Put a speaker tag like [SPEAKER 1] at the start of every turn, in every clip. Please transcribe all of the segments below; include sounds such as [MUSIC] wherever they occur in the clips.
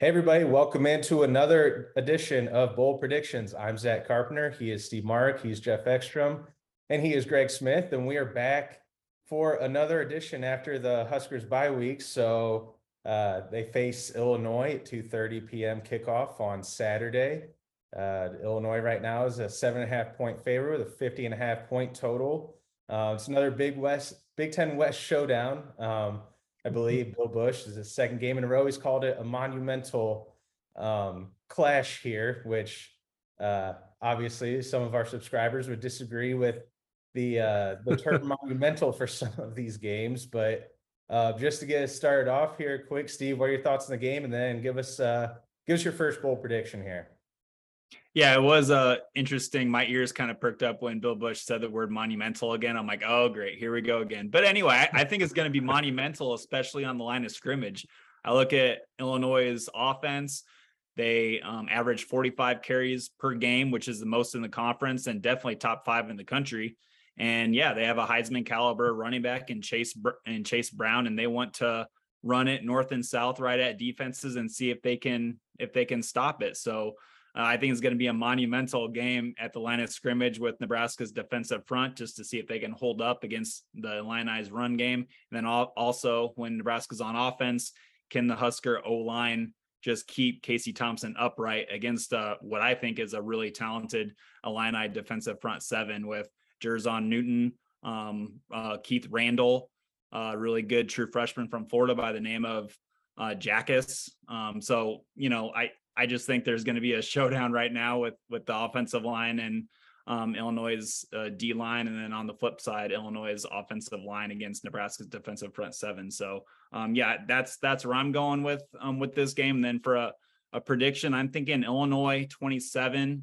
[SPEAKER 1] Hey, everybody, welcome into another edition of Bold Predictions. I'm Zach Carpenter. He is Steve Marik. He's Jeff Ekstrom, and he is Greg Smith. And we are back for another edition after the Huskers bye week. So uh, they face Illinois at 2:30 p.m. kickoff on Saturday. Uh, Illinois right now is a seven and a half point favorite with a 50 and a half point total. Uh, it's another Big West, Big Ten West showdown. Um, I believe Bill Busch is his second game in a row. He's called it a monumental um, clash here, which uh, obviously some of our subscribers would disagree with the uh, the term [LAUGHS] monumental for some of these games. But uh, just to get us started off here, quick, Steve, what are your thoughts on the game, and then give us uh, give us your first bowl prediction here.
[SPEAKER 2] Yeah, it was uh interesting. My ears kind of perked up when Bill Busch said the word monumental again. I'm like, oh great, here we go again. But anyway, I, I think it's going to be [LAUGHS] monumental, especially on the line of scrimmage. I look at Illinois' offense. They um, average 45 carries per game, which is the most in the conference and definitely top five in the country. And yeah, they have a Heisman caliber running back in Chase and Chase Brown, and they want to run it north and south right at defenses and see if they can if they can stop it. So uh, I think it's going to be a monumental game at the line of scrimmage with Nebraska's defensive front just to see if they can hold up against the Illini's run game. And then also when Nebraska's on offense, can the Husker O line just keep Casey Thompson upright against uh, what I think is a really talented Illini defensive front seven with Jer'Zhan Newton, um, uh, Keith Randolph, uh, really good true freshman from Florida by the name of uh. Um, so you know, I I just think there's going to be a showdown right now with with the offensive line and um, Illinois' uh, D line, and then on the flip side, Illinois' offensive line against Nebraska's defensive front seven. So, um, yeah, that's that's where I'm going with um, with this game. And then for a, a prediction, I'm thinking Illinois 27,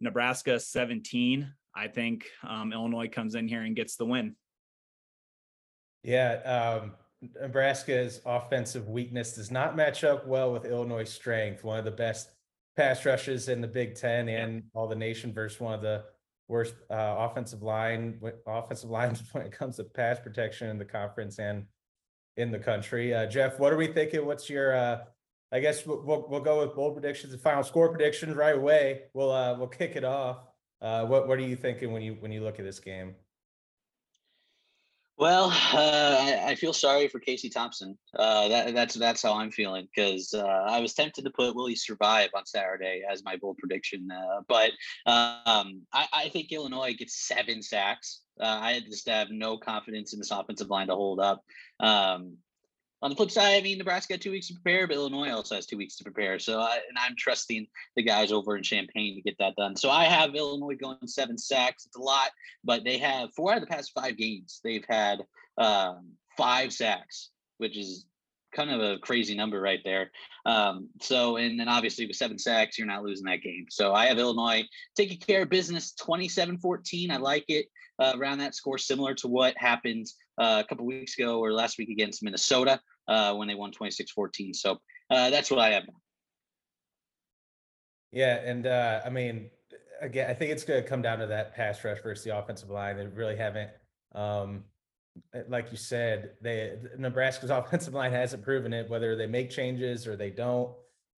[SPEAKER 2] Nebraska 17. I think um, Illinois comes in here and gets the win.
[SPEAKER 1] Yeah, um, Nebraska's offensive weakness does not match up well with Illinois' strength. One of the best pass rushes in the Big Ten and all the nation versus one of the worst uh, offensive line offensive [LAUGHS] lines when it comes to pass protection in the conference and in the country. Uh, Jeff, what are we thinking? What's your uh, I guess we'll, we'll, we'll go with bold predictions and final score predictions right away. We'll uh, we'll kick it off. Uh, what what are you thinking when you when you look at this game?
[SPEAKER 3] Well, uh, I, feel sorry for Casey Thompson. Uh, that, that's that's how I'm feeling because uh, I was tempted to put Will he survive on Saturday as my bold prediction, uh, but um, I, I, think Illinois gets seven sacks. Uh, I just have no confidence in this offensive line to hold up. Um, on the flip side, I mean, Nebraska had two weeks to prepare, but Illinois also has two weeks to prepare. So, I, and I'm trusting the guys over in Champaign to get that done. So, I have Illinois going seven sacks. It's a lot, but they have four out of the past five games. They've had um, five sacks, which is kind of a crazy number right there. Um, so, and then obviously with seven sacks, you're not losing that game. So, I have Illinois taking care of business 27 14. I like it uh, around that score, similar to what happened uh, a couple weeks ago or last week against Minnesota uh, when they won 26-14. So uh, that's what I have.
[SPEAKER 1] Yeah, and uh, I mean, again, I think it's going to come down to that pass rush versus the offensive line. They really haven't, um, eh, like you said, they Nebraska's [LAUGHS] offensive line hasn't proven it. Whether they make changes or they don't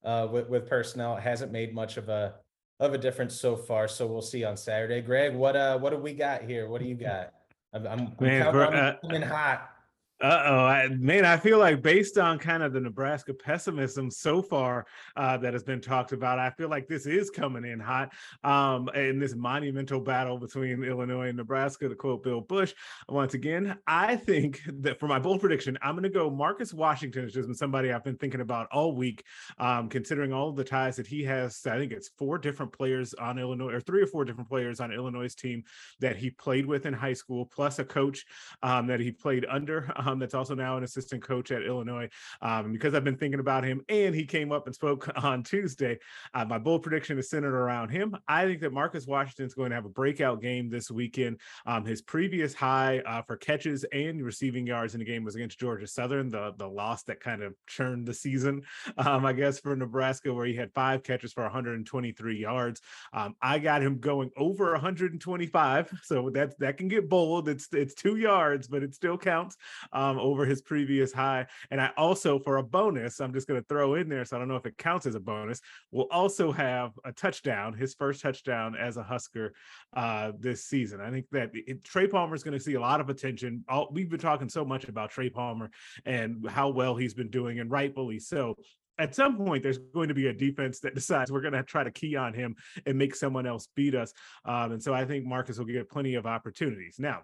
[SPEAKER 1] uh, with, with personnel, it hasn't made much of a of a difference so far. So we'll see on Saturday. Greg, what uh, what do we got here? What do you [LAUGHS] got? I'm, I'm, I'm Man, counting on uh, coming hot.
[SPEAKER 4] Uh oh, man! I feel like based on kind of the Nebraska pessimism so far uh, that has been talked about, I feel like this is coming in hot um, in this monumental battle between Illinois and Nebraska. To quote Bill Busch once again, I think that for my bold prediction, I'm going to go Marcus Washington, Has just been somebody I've been thinking about all week, um, considering all the ties that he has. I think it's four different players on Illinois, or three or four different players on Illinois' team that he played with in high school, plus a coach um, that he played under um, that's also now an assistant coach at Illinois. Um, because I've been thinking about him and he came up and spoke [LAUGHS] on Tuesday, uh, my bold prediction is centered around him. I think that Marcus Washington is going to have a breakout game this weekend. Um, his previous high uh, for catches and receiving yards in the game was against Georgia Southern, the, the loss that kind of churned the season, [LAUGHS] um, I guess, for Nebraska, where he had five catches for 123 yards. Um, I got him going over 125, so that that can get bold. It's it's two yards, but it still counts. Um, over his previous high. And I also, for a bonus, I'm just going to throw in there, so I don't know if it counts as a bonus, will also have a touchdown, his first touchdown as a Husker uh, this season. I think that it, Trey Palmer is going to see a lot of attention. All, we've been talking so much about Trey Palmer and how well he's been doing, and rightfully so at some point there's going to be a defense that [LAUGHS] decides we're going to try to key on him and make someone else beat us um, and so i think marcus will get plenty of opportunities now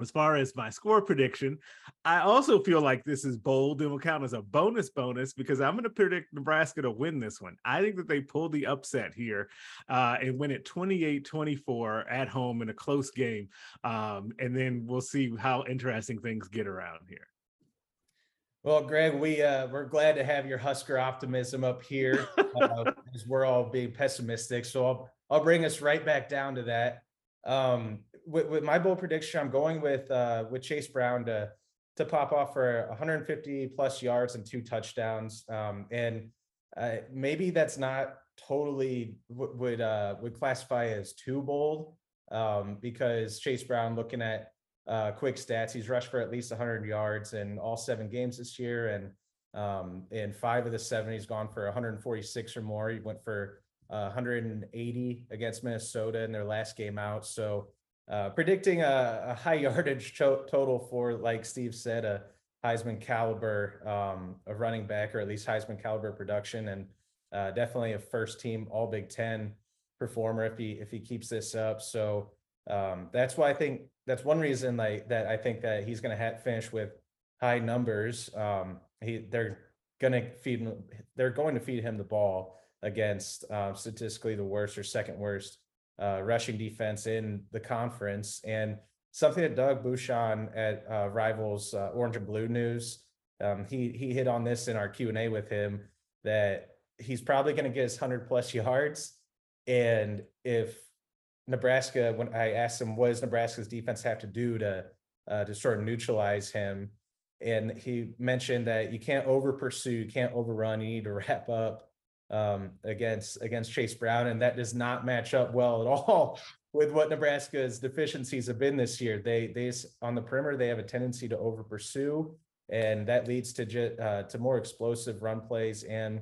[SPEAKER 4] as far as my score prediction, I also feel like this is bold and will count as a bonus bonus because I'm going to predict Nebraska to win this one. I think that they pull the upset here uh, and win it 28 24 at home in a close game. Um, and then we'll see how interesting things get around here.
[SPEAKER 1] Well, Greg, we uh, we're glad to have your Husker optimism up here uh, [LAUGHS] as we're all being pessimistic. So I'll I'll bring us right back down to that. Um, with, with my bold prediction, I'm going with uh, with Chase Brown to to pop off for 150 plus yards and two touchdowns. Um, and uh, maybe that's not totally w- would uh, would classify as too bold um, because Chase Brown, looking at uh, quick stats. He's rushed for at least 100 yards in all seven games this year, and um, in five of the seven, he's gone for 146 or more. He went for uh, 180 against Minnesota in their last game out. So, uh, predicting a, a high [LAUGHS] yardage cho- total for, like Steve said, a Heisman caliber um, of running back, or at least Heisman caliber production, and uh, definitely a first team All Big Ten performer if he if he keeps this up. So um, that's why I think that's one reason like that I think that he's going to ha- finish with high numbers. Um, he they're going to feed him, they're going to feed him the ball against um, statistically the worst or second worst uh, rushing defense in the conference. And something that Doug Bucshon at uh, Rivals uh, Orange and Blue News um, he he hit on this in our Q and A with him that he's probably going to get his hundred plus [LAUGHS] yards. And if Nebraska, when I asked him, what does Nebraska's defense have to do to uh, to sort of neutralize him? And he mentioned that you can't over pursue, you can't overrun, you need to [LAUGHS] wrap up um, against against Chase Brown, and that does not match up well at all [LAUGHS] with what Nebraska's deficiencies have been this year. They they on the perimeter they have a tendency to over pursue, and that leads to uh, to more explosive run plays and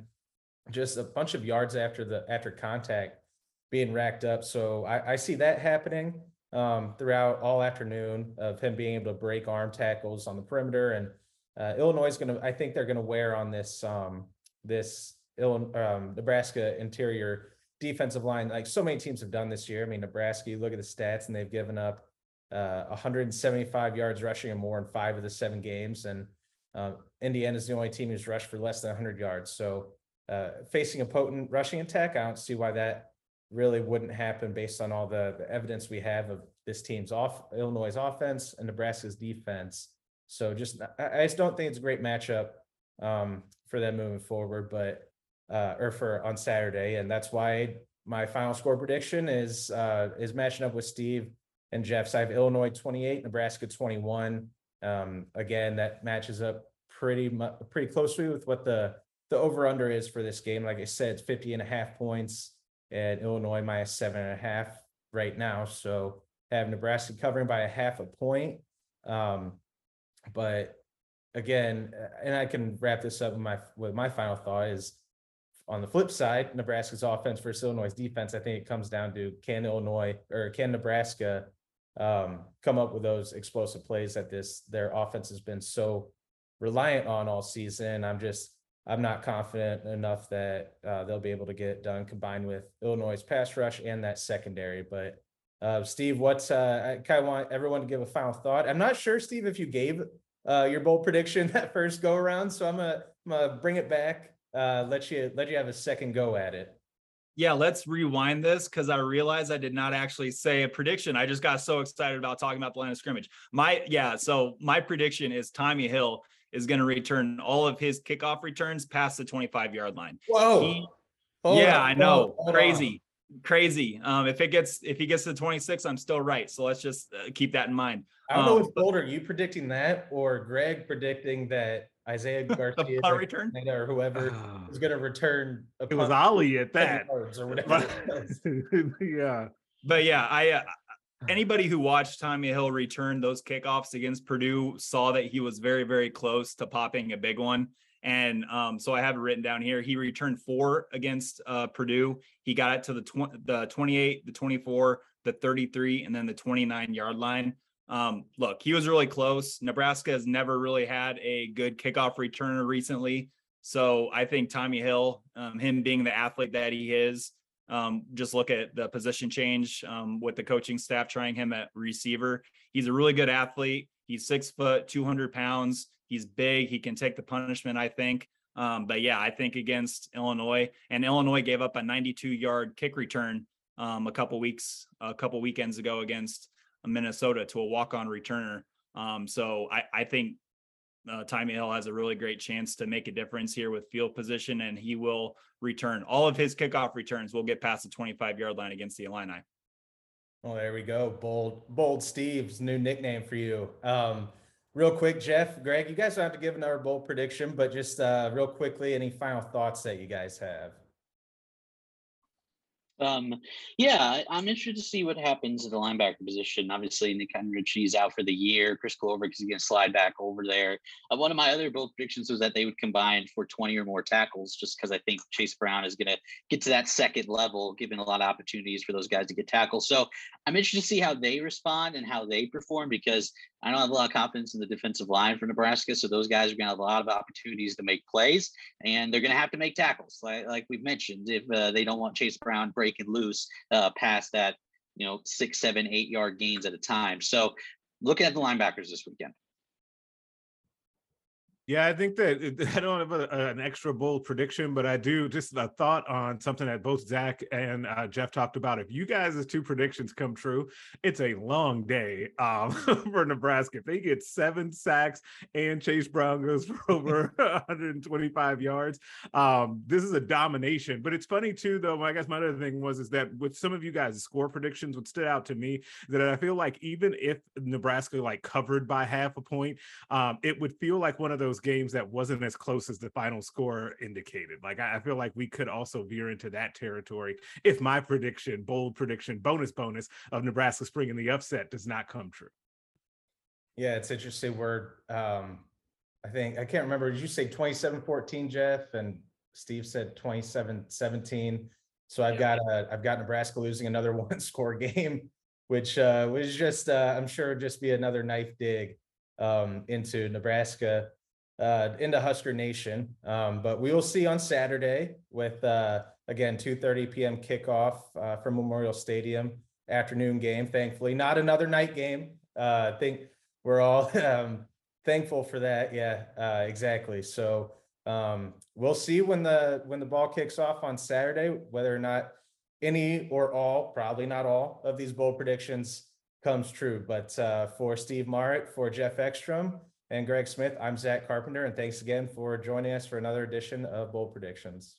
[SPEAKER 1] just a bunch of yards after the after contact being racked up. So I, I see that happening um, throughout all afternoon of him being able to break arm tackles on the perimeter. And uh, Illinois is going to, I think they're going to wear on this um, this Illinois, um, Nebraska interior defensive line, like so many teams have done this year. I mean, Nebraska, you look at the stats, and they've given up uh, 175 yards rushing or more in five of the seven games, and uh, Indiana is the only team who's rushed for less than 100 yards. So, uh, facing a potent rushing attack, I don't see why that really wouldn't happen based on all the, the evidence we have of this team's off Illinois' offense and Nebraska's defense. So just I, I just don't think it's a great matchup um, for them moving forward, but uh, or for on Saturday, and that's why my final score prediction is uh, is matching up with Steve and Jeff's. I have Illinois 28, Nebraska 21. Um, again, that matches up pretty much pretty closely with what the the over under is for this game. Like I said, it's 50 and a half points and Illinois minus seven and a half right now. So have Nebraska covering by a half a point. Um, but again, and I can wrap this up with my with my final thought is on the flip side, Nebraska's offense versus Illinois' defense. I think it comes down to can Illinois or can Nebraska um, come up with those explosive plays that this their offense has been so reliant on all season. I'm just I'm not confident enough that uh, they'll be able to get it done combined with Illinois' pass rush and that secondary. But uh, Steve, what's uh, I kind of want everyone to give a final thought. I'm not sure, Steve, if you gave uh, your bold prediction [LAUGHS] that first go around, so I'm gonna, I'm gonna bring it back. Uh, let you let you have a second go at it.
[SPEAKER 2] Yeah, let's rewind this because I realized I did not actually say a prediction. I just got so excited about talking about the line of scrimmage. My yeah, so my prediction is Tommy Hill is going to return all of his kickoff returns past the 25 yard line.
[SPEAKER 1] Whoa.
[SPEAKER 2] He, yeah, on, I know. Crazy. On. Crazy. Um, if it gets if he gets to 26, I'm still right. So let's just uh, keep that in mind.
[SPEAKER 1] I don't um, know what's bolder, you predicting that or Greg predicting that Isaiah [LAUGHS] Garcia
[SPEAKER 2] return
[SPEAKER 1] or whoever is going to return.
[SPEAKER 4] it was Ali at that.
[SPEAKER 1] Or [LAUGHS] whatever. [LAUGHS]
[SPEAKER 4] yeah.
[SPEAKER 2] But yeah, I uh, anybody who watched Tommy Hill return those kickoffs against Purdue saw that he was very, very close to popping a big one. And um, so I have it written down here. He returned four against uh, Purdue. He got it to the tw- the 28, the 24, the 33, and then the 29 yard line. Um, look, he was really close. Nebraska has never really had a good kickoff returner recently. So I think Tommy Hill, um, him being the athlete that he is, um, just look at the position change um, with the coaching staff trying him at receiver. He's a really good athlete. He's six foot, 200 pounds. He's big. He can take the punishment, I think. Um, but yeah, I think against Illinois, and Illinois gave up a 92 yard kick return um, a couple weeks, a couple weekends ago against Minnesota to a walk on returner. Um, so I, I think uh, Tommy Hill has a really great chance to make a difference here with field position, and he will return all of his kickoff returns. will get past the 25 yard line against the Illini.
[SPEAKER 1] Well, there we go. Bold, bold Steve's new nickname for you. Um, real quick, Jeff, Greg, you guys don't have to give another bold prediction, but just uh, real quickly, any final thoughts that you guys have?
[SPEAKER 3] Um, yeah, I'm interested to see what happens at the linebacker position. Obviously, Nick Henrich's out for the year. Chris Glover is going to slide back over there. Uh, one of my other bold predictions was that they would combine for 20 or more tackles, just because I think Chase Brown is going to get to that second level, given a lot of opportunities for those guys to get tackles. So I'm interested to see how they respond and how they perform because I don't have a lot of confidence in the defensive line for Nebraska. So those guys are going to have a lot of opportunities to make plays, and they're going to have to make tackles, like, like we've mentioned, if uh, they don't want Chase Brown breaking loose uh, past that, you know, six, seven, eight yard gains at a time. So looking at the linebackers this weekend.
[SPEAKER 4] Yeah, I think that [LAUGHS] I don't have a, an extra bold prediction, but I do just a thought on something that both Zach and uh, Jeff talked about. If you guys' two predictions come true, it's a long day um, [LAUGHS] for Nebraska. If they get seven sacks and Chase Brown goes [LAUGHS] for over 125 yards, um, this is a domination. But it's funny too, though. I guess my other thing was is that with some of you guys' score predictions, what stood out to me that I feel like even if Nebraska like covered by half a point, um, it would feel like one of those games that wasn't as close as the final score indicated. Like I, I feel like we could also veer into that territory if my prediction, bold prediction, bonus bonus of Nebraska Spring springing the upset does not come true.
[SPEAKER 1] Yeah, it's interesting. We're, um, I think, I can't remember, did you say 27-14, Jeff? And Steve said 27-17. So I've got, uh, I've got Nebraska losing another [LAUGHS] one score game, which, uh, was just, uh, I'm sure it'd just be another knife dig, um, into Nebraska, uh, into Husker Nation. Um, but we will see on Saturday with, uh, again, 2:30 PM kickoff, uh, from Memorial Stadium, afternoon game, thankfully, not another night game. Uh, I think we're all [LAUGHS] um, thankful for that. Yeah, uh, exactly. So um, we'll see when the when the ball kicks off on Saturday whether or not any or all, probably not all of these bold predictions comes true. But uh, for Steve Marik, for Jeff Ekstrom, and Greg Smith, I'm Zach Carpenter, and thanks again for joining us for another edition of Bold Predictions.